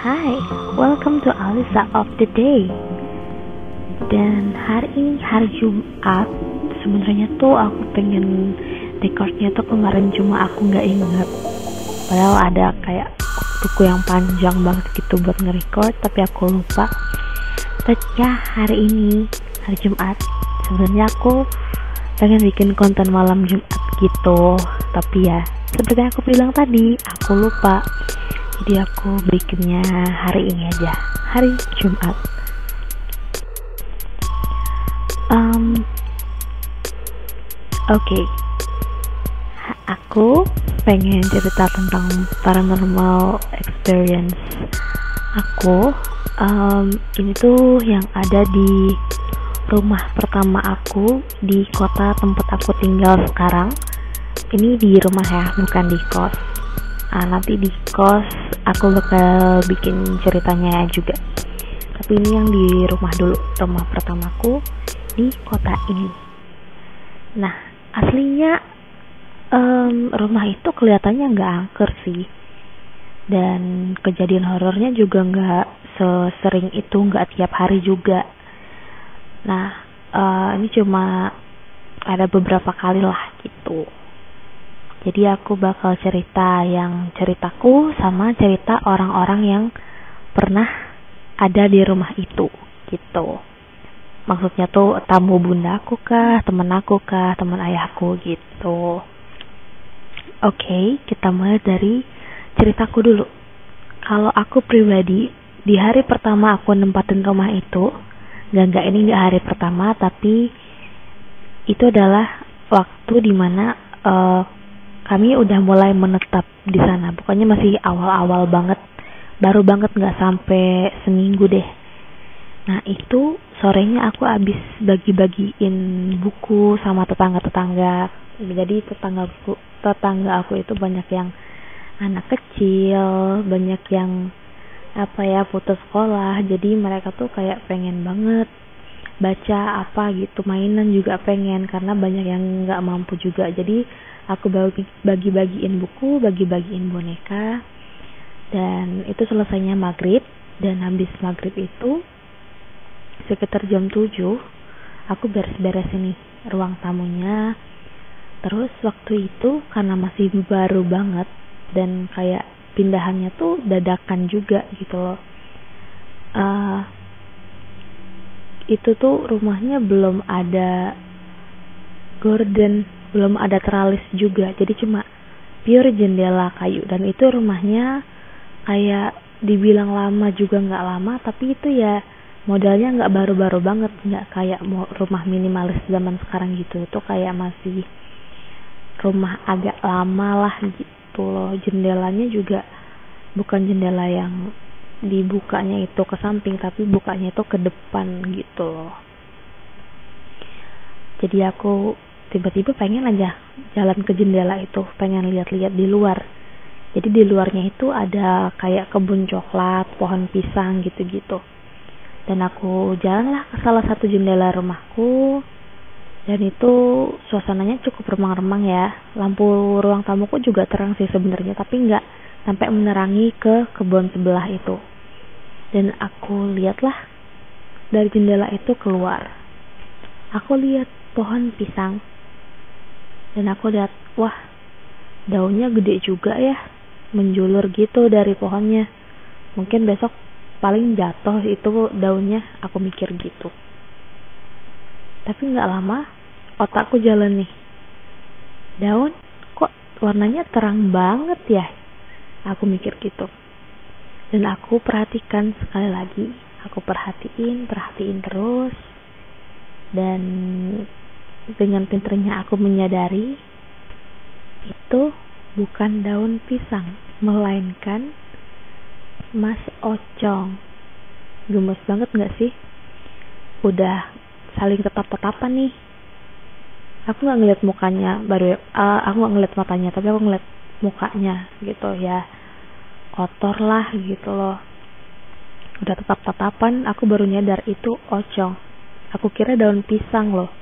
Hai, welcome to Alisa of the Day. Dan hari ini hari Jumat. Sebenarnya tuh aku pengen recordnya tuh kemarin cuma aku nggak inget. Padahal ada kayak buku yang panjang banget gitu buat nge-record, tapi aku lupa. Tapi ya hari ini hari Jumat. Sebenarnya aku pengen bikin konten malam Jumat gitu, tapi ya seperti yang aku bilang tadi, aku lupa jadi aku bikinnya hari ini aja. Hari Jumat. Um, oke. Okay. aku pengen cerita tentang paranormal experience aku. Um, ini tuh yang ada di rumah pertama aku di kota tempat aku tinggal sekarang. Ini di rumah ya bukan di kos. Uh, nanti di kos aku bakal bikin ceritanya juga. Tapi ini yang di rumah dulu rumah pertamaku di kota ini. Nah aslinya um, rumah itu kelihatannya nggak angker sih. Dan kejadian horornya juga nggak sesering itu nggak tiap hari juga. Nah uh, ini cuma ada beberapa kali lah gitu jadi aku bakal cerita yang ceritaku sama cerita orang-orang yang pernah ada di rumah itu gitu. Maksudnya tuh tamu bunda aku kah, temen aku kah, temen ayahku gitu. Oke, okay, kita mulai dari ceritaku dulu. Kalau aku pribadi, di hari pertama aku nempatin rumah itu, gak gak ini gak hari pertama, tapi itu adalah waktu di mana uh, kami udah mulai menetap di sana. Pokoknya masih awal-awal banget. Baru banget nggak sampai seminggu deh. Nah itu sorenya aku habis bagi-bagiin buku sama tetangga-tetangga. Jadi tetangga aku tetangga aku itu banyak yang anak kecil banyak yang apa ya putus sekolah. Jadi mereka tuh kayak pengen banget baca apa gitu mainan juga pengen karena banyak yang nggak mampu juga. Jadi aku bagi bagi-bagiin buku bagi-bagiin boneka. Dan itu selesainya maghrib. Dan habis maghrib itu sekitar jam 7 aku beres-beres ini ruang tamunya. Terus waktu itu karena masih baru banget dan kayak pindahannya tuh dadakan juga gitu loh. Uh, itu tuh rumahnya belum ada gorden belum ada teralis juga. Jadi cuma pure jendela kayu. Dan itu rumahnya kayak dibilang lama juga nggak lama tapi itu ya modalnya nggak baru-baru banget. Nggak kayak rumah minimalis zaman sekarang gitu. Itu kayak masih rumah agak lama lah gitu loh. Jendelanya juga bukan jendela yang dibukanya itu ke samping tapi bukanya itu ke depan gitu loh. Jadi aku tiba-tiba pengen aja jalan ke jendela itu pengen lihat-lihat di luar. Jadi di luarnya itu ada kayak kebun coklat pohon pisang gitu-gitu. Dan aku jalanlah ke salah satu jendela rumahku dan itu suasananya cukup remang-remang ya. Lampu ruang tamuku juga terang sih sebenarnya tapi nggak sampai menerangi ke kebun sebelah itu. Dan aku lihatlah dari jendela itu keluar. Aku lihat pohon pisang dan aku lihat wah daunnya gede juga ya menjulur gitu dari pohonnya. Mungkin besok paling jatuh itu daunnya aku mikir gitu. Tapi nggak lama otakku jalan nih. Daun kok warnanya terang banget ya? Aku mikir gitu. Dan aku perhatikan sekali lagi. Aku perhatiin perhatiin terus. Dan dengan pinternya aku menyadari itu bukan daun pisang, melainkan Mas Ocong. Gemes banget gak sih? Udah saling tetap-tetapan nih. Aku gak ngeliat mukanya, baru uh, aku gak ngeliat matanya, tapi aku ngeliat mukanya gitu ya. Kotor lah gitu loh. Udah tetap-tetapan, aku baru nyadar itu Ocong. Aku kira daun pisang loh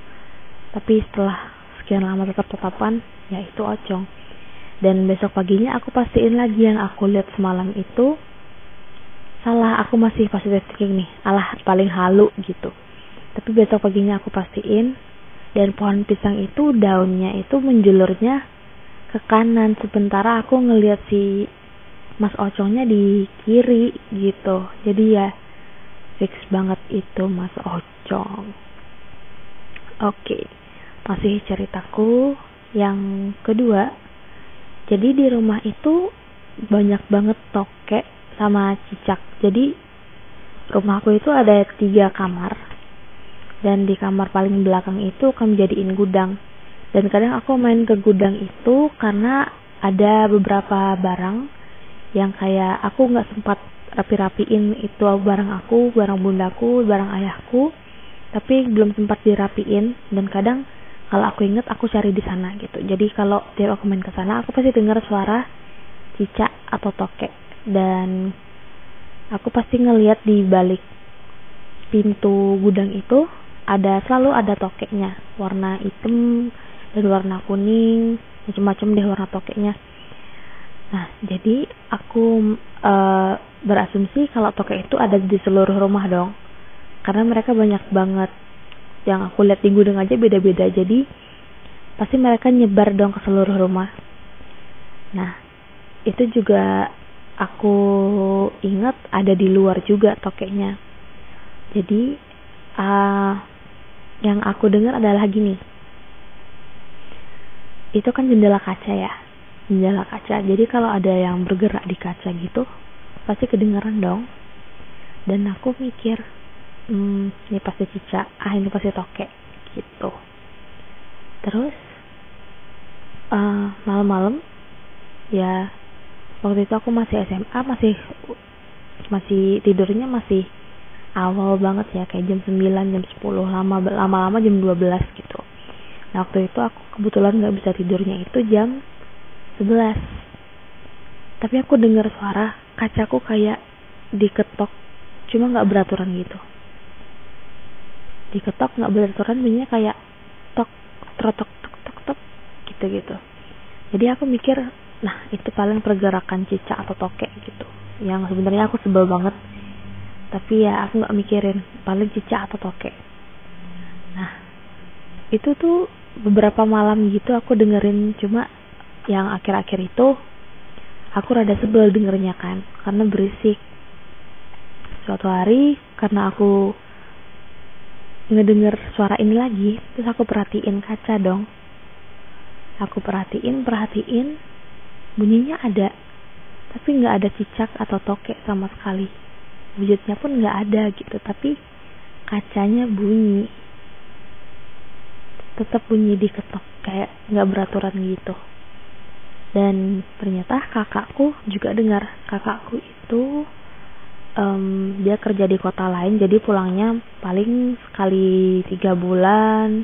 tapi setelah sekian lama tetap tetapan ya itu ocong dan besok paginya aku pastiin lagi yang aku lihat semalam itu aku masih positive thinking nih. Alah paling halu gitu. Tapi besok paginya aku pastiin dan pohon pisang itu daunnya itu menjulurnya ke kanan. Sementara aku ngelihat si Mas Ocongnya di kiri gitu. Jadi ya fix banget itu Mas Ocong oke masih ceritaku yang kedua. Jadi di rumah itu banyak banget tokek sama cicak. Jadi rumahku itu ada tiga kamar. Dan di kamar paling belakang itu kami jadiin gudang. Dan kadang aku main ke gudang itu karena ada beberapa barang yang kayak aku nggak sempat rapi-rapiin itu barang aku, barang bundaku, barang ayahku, tapi belum sempat dirapiin dan kadang kalau aku inget aku cari di sana gitu. Jadi kalau dia aku main ke sana, aku pasti dengar suara cicak atau tokek dan aku pasti ngelihat di balik pintu gudang itu ada selalu ada tokeknya warna hitam dan warna kuning macam-macam deh warna tokeknya Nah, jadi aku e, berasumsi kalau tokek itu ada di seluruh rumah dong. Karena mereka banyak banget. Yang aku lihat di gudang aja beda-beda. Jadi pasti mereka nyebar dong ke seluruh rumah. Nah, itu juga aku ingat ada di luar juga tokeknya. Jadi uh, yang aku dengar adalah gini. Itu kan jendela kaca ya jendela kaca jadi kalau ada yang bergerak di kaca gitu pasti kedengeran dong dan aku mikir hmm, ini pasti cicak ah ini pasti tokek gitu. Terus uh, malam-malam ya waktu itu aku masih SMA masih masih tidurnya masih awal banget ya kayak jam 9 jam 10 lama lama-lama jam 12 gitu. Nah waktu itu aku kebetulan nggak bisa tidurnya itu jam 11 tapi aku dengar suara kacaku kayak diketok cuma nggak beraturan gitu diketok nggak beraturan bunyinya kayak tok trotok tok tok tok gitu gitu. Jadi aku mikir nah itu paling pergerakan cicak atau tokek gitu. Yang sebenarnya aku sebel banget. Tapi ya aku nggak mikirin paling cicak atau tokek nah itu tuh beberapa malam gitu aku dengerin cuma yang akhir-akhir itu aku rada sebel dengernya kan karena berisik. Suatu hari karena aku ngedenger suara ini lagi terus aku perhatiin kaca dong. Aku perhatiin perhatiin bunyinya ada tapi nggak ada cicak atau tokek sama sekali. Wujudnya pun nggak ada gitu tapi kacanya bunyi. Tetap bunyi diketok kayak nggak beraturan gitu. Dan ternyata kakakku juga dengar kakakku itu um, dia kerja di kota lain jadi pulangnya paling sekali tiga bulan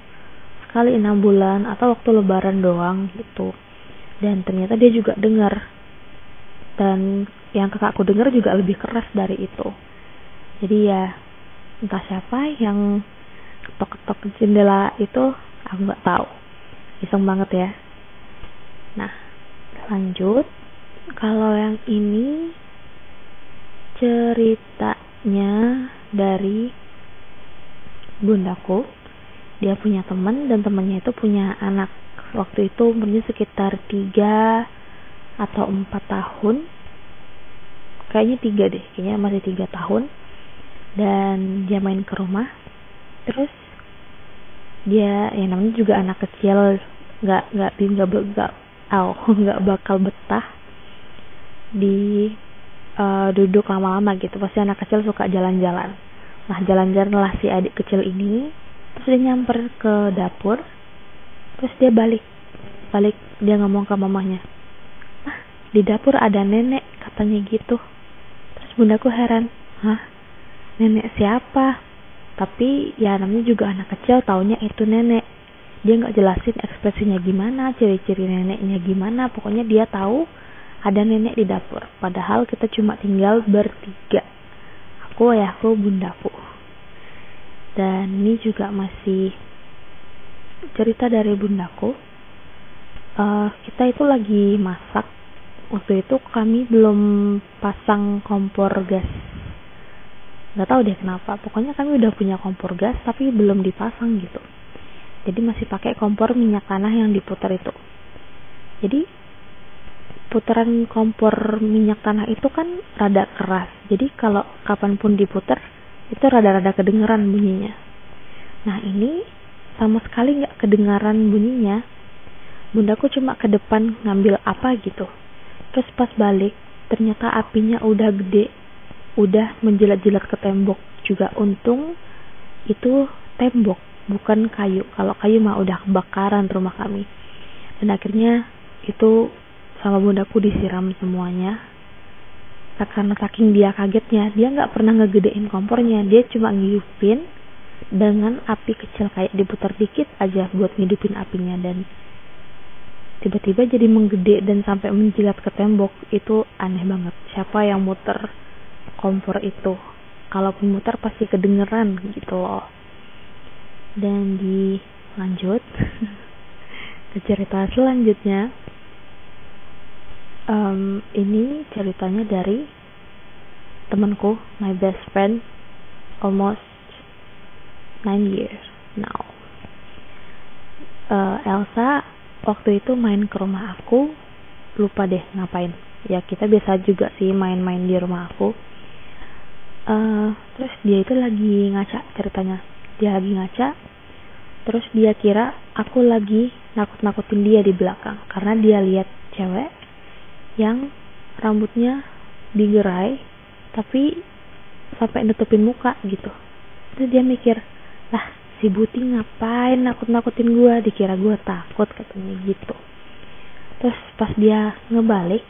sekali enam bulan atau waktu lebaran doang gitu. Dan ternyata dia juga dengar. Dan yang kakakku dengar juga lebih keras dari itu. Jadi ya entah siapa yang ketok-ketok jendela itu aku nggak tahu. Iseng banget ya. Nah lanjut. Kalau yang ini ceritanya dari bundaku. Dia punya teman dan temannya itu punya anak. Waktu itu umurnya sekitar tiga atau empat tahun. Kayaknya tiga deh kayaknya masih tiga tahun. Dan dia main ke rumah. Terus dia yang namanya juga anak kecil nggak nggak nggak nggak oh nggak bakal betah di uh, duduk lama-lama gitu. Pasti anak kecil suka jalan-jalan. Nah jalan-jalan lah si adik kecil ini. Terus dia nyamper ke dapur. Terus dia balik. Balik dia ngomong ke mamanya ah di dapur ada nenek katanya gitu. Terus bundaku heran hah nenek siapa? Tapi ya namanya juga anak kecil taunya itu nenek. Dia nggak jelasin ekspresinya gimana ciri-ciri neneknya gimana. Pokoknya dia tahu ada nenek di dapur padahal kita cuma tinggal bertiga. Aku ayahku bundaku. Dan ini juga masih cerita dari bundaku. Uh, kita itu lagi masak. Waktu itu kami belum pasang kompor gas. Nggak tahu deh kenapa. Pokoknya kami udah punya kompor gas tapi belum dipasang gitu. Jadi masih pakai kompor minyak tanah yang diputar itu. Jadi putaran kompor minyak tanah itu kan rada keras. Jadi kalau kapan pun diputar itu rada-rada kedengeran bunyinya. Nah ini sama sekali nggak kedengaran bunyinya. Bundaku cuma ke depan ngambil apa gitu. Terus pas balik ternyata apinya udah gede. Udah menjilat-jilat ke tembok. Juga untung itu tembok bukan kayu. Kalau kayu mah udah kebakaran rumah kami. Dan akhirnya itu sama bundaku disiram semuanya. Karena saking dia kagetnya dia nggak pernah ngegedein kompornya. Dia cuma ngidupin dengan api kecil kayak diputar dikit aja buat ngidupin apinya. Dan tiba-tiba jadi menggede dan sampai menjilat ke tembok. Itu aneh banget. Siapa yang muter kompor itu? Kalaupun muter pasti kedengeran gitu loh. Dan dilanjut ke cerita selanjutnya um, ini ceritanya dari temanku my best friend almost nine years now. Uh, Elsa waktu itu main ke rumah aku lupa deh ngapain. Ya kita biasa juga sih main-main di rumah aku. Uh, terus dia itu lagi ngaca ceritanya. Dia lagi ngaca terus dia kira aku lagi nakut-nakutin dia di belakang. Karena dia lihat cewek yang rambutnya digerai tapi sampai nutupin muka gitu. Terus dia mikir lah si Buti ngapain nakut-nakutin gue dikira gue takut katanya gitu. Terus pas dia ngebalik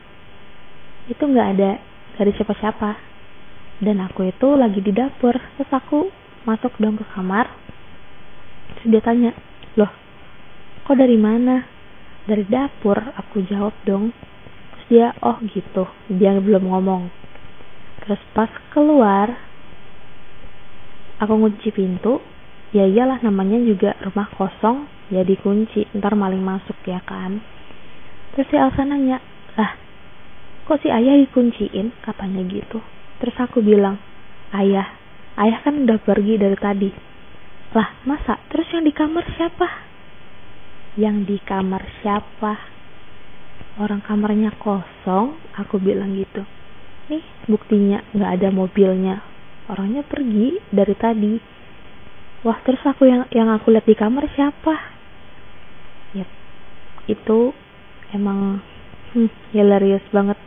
itu nggak ada ada siapa-siapa. Dan aku itu lagi di dapur. Terus aku masuk dong ke kamar. Terus dia tanya loh kok dari mana? Dari dapur aku jawab dong dia oh gitu. Dia belum ngomong. Terus pas keluar aku ngunci pintu. Ya iyalah namanya juga rumah kosong ya dikunci ntar maling masuk ya kan? Terus si Elsa nanya lah kok si ayah dikunciin? Katanya gitu. Terus aku bilang ayah ayah kan udah pergi dari tadi. Lah masa? Terus yang di kamar siapa? Yang di kamar siapa orang kamarnya kosong aku bilang gitu. Nih buktinya nggak ada mobilnya. Orangnya pergi dari tadi. Wah terus aku yang yang aku lihat di kamar siapa? Ya itu emang hmm, hilarious banget.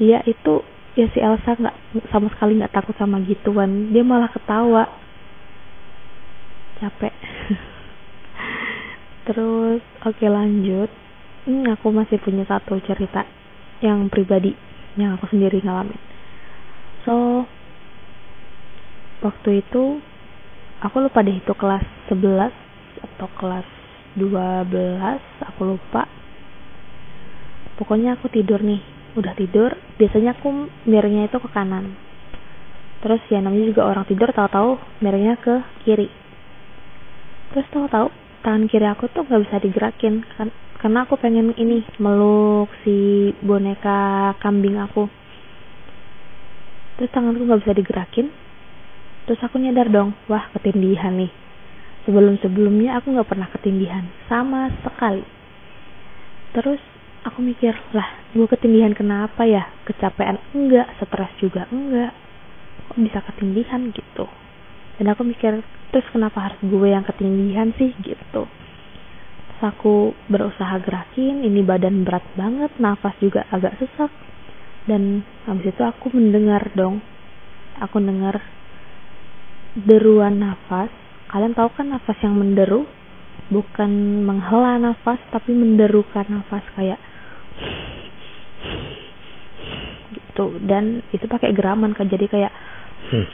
Dia itu ya si Elsa nggak sama sekali nggak takut sama gituan. Dia malah ketawa. Capek. Terus oke okay, lanjut hmm, aku masih punya satu cerita yang pribadi yang aku sendiri ngalamin. So waktu itu aku lupa deh itu kelas 11 atau kelas 12 aku lupa. Pokoknya aku tidur nih udah tidur biasanya aku miringnya itu ke kanan. Terus ya namanya juga orang tidur tahu-tahu miringnya ke kiri. Terus tahu-tahu tangan kiri aku tuh nggak bisa digerakin kan karena aku pengen ini meluk si boneka kambing aku. Terus tanganku nggak bisa digerakin. Terus aku nyadar dong wah ketindihan nih. Sebelum sebelumnya aku nggak pernah ketindihan sama sekali. Terus aku mikir lah gue ketindihan kenapa ya? Kecapean enggak. Stres juga enggak. Kok bisa ketindihan gitu? Dan aku mikir terus kenapa harus gue yang ketindihan sih gitu aku berusaha gerakin ini badan berat banget nafas juga agak sesak. Dan habis itu aku mendengar dong aku dengar deruan nafas. Kalian tahu kan nafas yang menderu? Bukan menghela nafas tapi menderukan nafas kayak gitu. Dan itu pakai geraman kan jadi kayak hmm.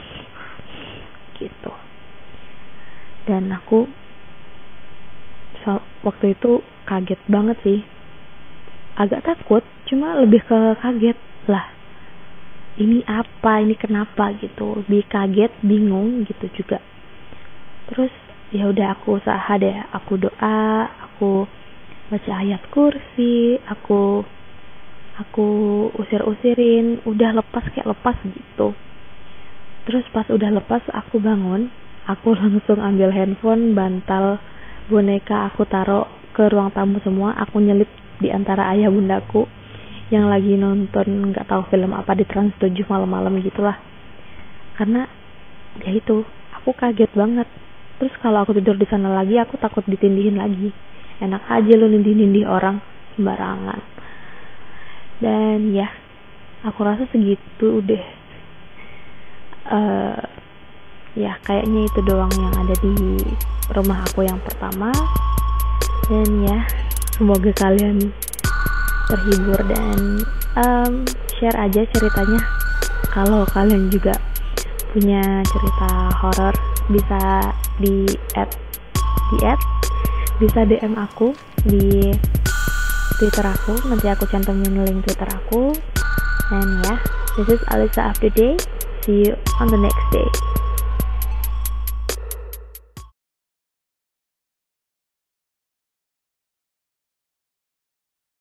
gitu. Dan aku so, waktu itu kaget banget sih. Agak takut cuma lebih ke kaget. Lah ini apa ini kenapa gitu. Lebih kaget bingung gitu juga. Terus ya udah aku usaha deh. Aku doa aku baca ayat kursi aku aku usir-usirin. Udah lepas kayak lepas gitu. Terus pas udah lepas aku bangun. Aku langsung ambil handphone bantal boneka aku taruh ke ruang tamu semua aku nyelip di antara ayah bundaku yang lagi nonton nggak tahu film apa di Trans 7 malam-malam gitulah. Karena ya itu aku kaget banget. Terus kalau aku tidur di sana lagi aku takut ditindihin lagi. Enak aja lu nindih-nindih orang sembarangan. Dan ya aku rasa segitu deh. Uh, ya kayaknya itu doang yang ada di rumah aku yang pertama. Dan ya semoga kalian terhibur dan um, share aja ceritanya. Kalau kalian juga punya cerita horor bisa di add di add bisa DM aku di Twitter aku. Nanti aku cantumin link Twitter aku. And ya yeah, this is Alisa After Day. See you on the next day